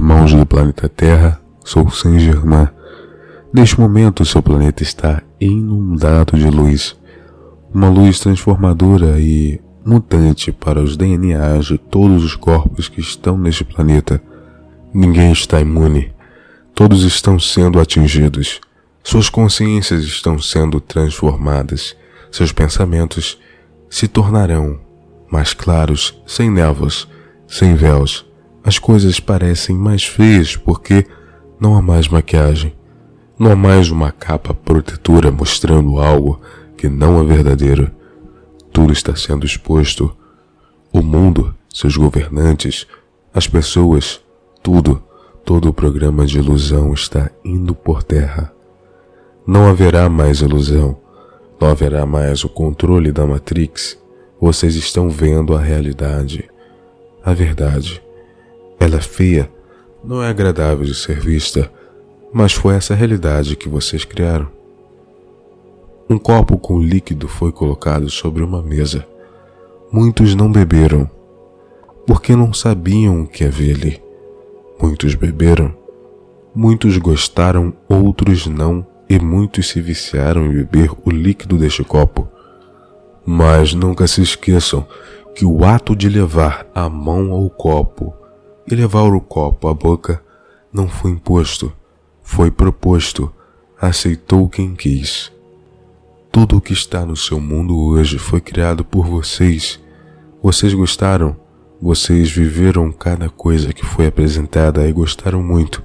irmãos do planeta Terra, sou Saint-Germain. Neste momento, seu planeta está inundado de luz. Uma luz transformadora e mutante para os DNAs de todos os corpos que estão neste planeta. Ninguém está imune. Todos estão sendo atingidos. Suas consciências estão sendo transformadas. Seus pensamentos se tornarão mais claros, sem névoas, sem véus. As coisas parecem mais feias porque não há mais maquiagem. Não há mais uma capa protetora mostrando algo que não é verdadeiro. Tudo está sendo exposto. O mundo, seus governantes, as pessoas, tudo, todo o programa de ilusão está indo por terra. Não haverá mais ilusão. Não haverá mais o controle da Matrix. Vocês estão vendo a realidade. A verdade. Ela é feia, não é agradável de ser vista, mas foi essa realidade que vocês criaram. Um copo com líquido foi colocado sobre uma mesa. Muitos não beberam, porque não sabiam o que havia ali. Muitos beberam, muitos gostaram, outros não, e muitos se viciaram em beber o líquido deste copo. Mas nunca se esqueçam que o ato de levar a mão ao copo e levar o copo à boca não foi imposto, foi proposto, aceitou quem quis. Tudo o que está no seu mundo hoje foi criado por vocês. Vocês gostaram, vocês viveram cada coisa que foi apresentada e gostaram muito,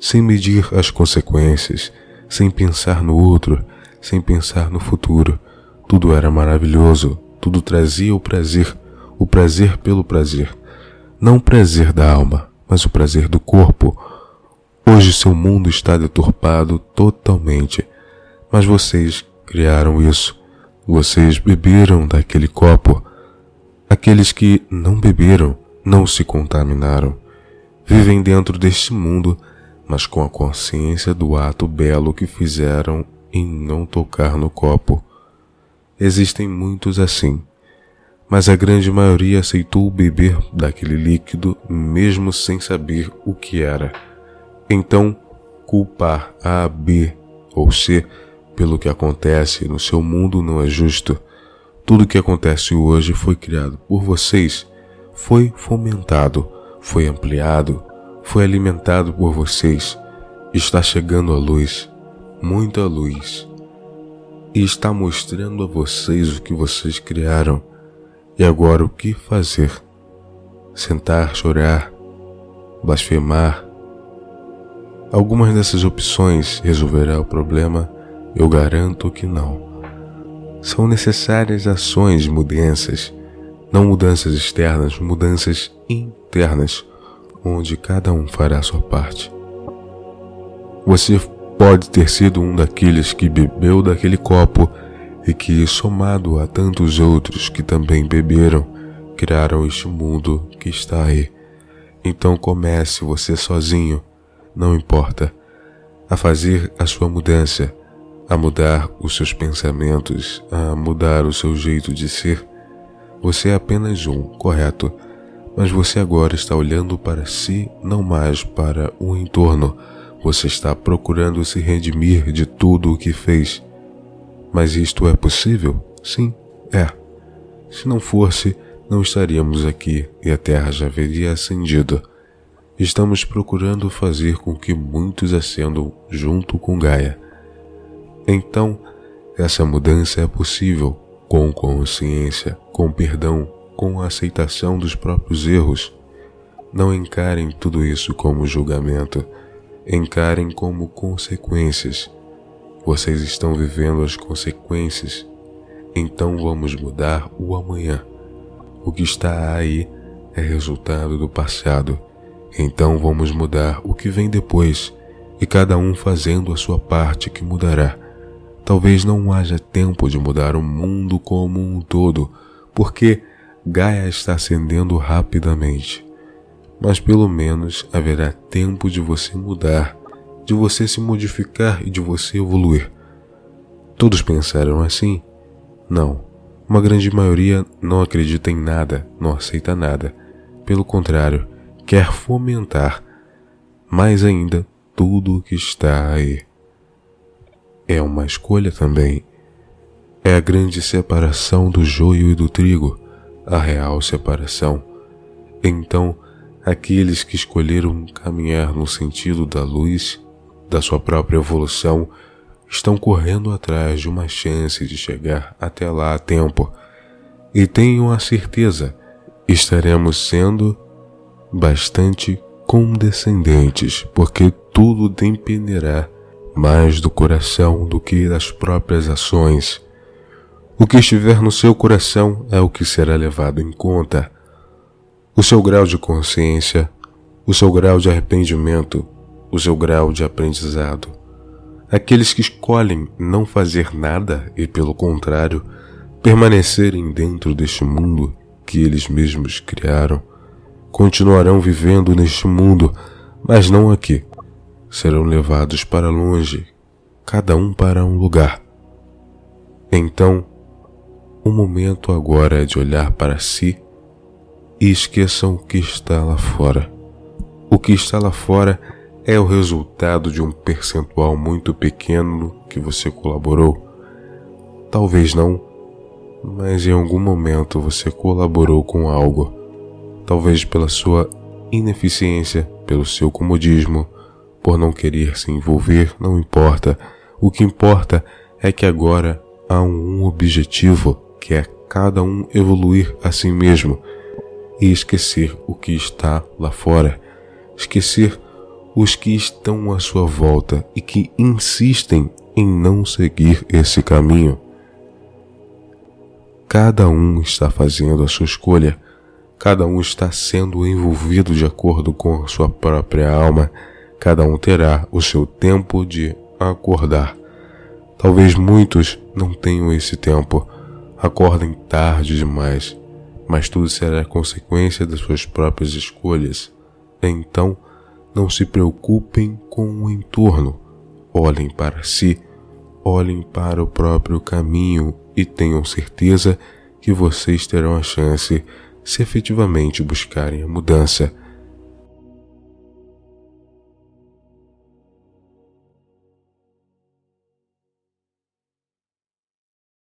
sem medir as consequências, sem pensar no outro, sem pensar no futuro. Tudo era maravilhoso, tudo trazia o prazer, o prazer pelo prazer. Não o prazer da alma, mas o prazer do corpo. Hoje seu mundo está deturpado totalmente, mas vocês criaram isso. Vocês beberam daquele copo. Aqueles que não beberam não se contaminaram. Vivem dentro deste mundo, mas com a consciência do ato belo que fizeram em não tocar no copo. Existem muitos assim, mas a grande maioria aceitou beber daquele líquido mesmo sem saber o que era. Então, culpar A, B ou C pelo que acontece no seu mundo não é justo. Tudo o que acontece hoje foi criado por vocês, foi fomentado, foi ampliado, foi alimentado por vocês. Está chegando a luz, muita luz, e está mostrando a vocês o que vocês criaram. E agora o que fazer? Sentar, chorar, blasfemar? Algumas dessas opções resolverá o problema eu garanto que não. São necessárias ações mudanças, não mudanças externas, mudanças internas, onde cada um fará sua parte. Você pode ter sido um daqueles que bebeu daquele copo e que, somado a tantos outros que também beberam, criaram este mundo que está aí. Então comece você sozinho, não importa, a fazer a sua mudança a mudar os seus pensamentos, a mudar o seu jeito de ser. Você é apenas um, correto, mas você agora está olhando para si, não mais para o entorno. Você está procurando se redimir de tudo o que fez. Mas isto é possível? Sim, é. Se não fosse, não estaríamos aqui e a Terra já haveria ascendido. Estamos procurando fazer com que muitos ascendam junto com Gaia. Então, essa mudança é possível com consciência, com perdão, com a aceitação dos próprios erros. Não encarem tudo isso como julgamento, encarem como consequências. Vocês estão vivendo as consequências, então vamos mudar o amanhã. O que está aí é resultado do passado, então vamos mudar o que vem depois, e cada um fazendo a sua parte que mudará. Talvez não haja tempo de mudar o mundo como um todo, porque Gaia está ascendendo rapidamente. Mas pelo menos haverá tempo de você mudar, de você se modificar e de você evoluir. Todos pensaram assim? Não. Uma grande maioria não acredita em nada, não aceita nada. Pelo contrário, quer fomentar, mais ainda tudo o que está aí. É uma escolha também. É a grande separação do joio e do trigo, a real separação. Então, aqueles que escolheram caminhar no sentido da luz, da sua própria evolução, estão correndo atrás de uma chance de chegar até lá a tempo. E tenham a certeza, estaremos sendo bastante condescendentes, porque tudo dependerá mais do coração do que das próprias ações. O que estiver no seu coração é o que será levado em conta. O seu grau de consciência, o seu grau de arrependimento, o seu grau de aprendizado. Aqueles que escolhem não fazer nada e, pelo contrário, permanecerem dentro deste mundo que eles mesmos criaram, continuarão vivendo neste mundo, mas não aqui. Serão levados para longe, cada um para um lugar. Então, o momento agora é de olhar para si e esqueçam o que está lá fora. O que está lá fora é o resultado de um percentual muito pequeno que você colaborou. Talvez não, mas em algum momento você colaborou com algo. Talvez pela sua ineficiência, pelo seu comodismo, por não querer se envolver, não importa. O que importa é que agora há um objetivo que é cada um evoluir a si mesmo e esquecer o que está lá fora, esquecer os que estão à sua volta e que insistem em não seguir esse caminho. Cada um está fazendo a sua escolha, cada um está sendo envolvido de acordo com a sua própria alma, cada um terá o seu tempo de acordar. Talvez muitos não tenham esse tempo, acordem tarde demais, mas tudo será consequência das suas próprias escolhas. Então, não se preocupem com o entorno, olhem para si, olhem para o próprio caminho e tenham certeza que vocês terão a chance se efetivamente buscarem a mudança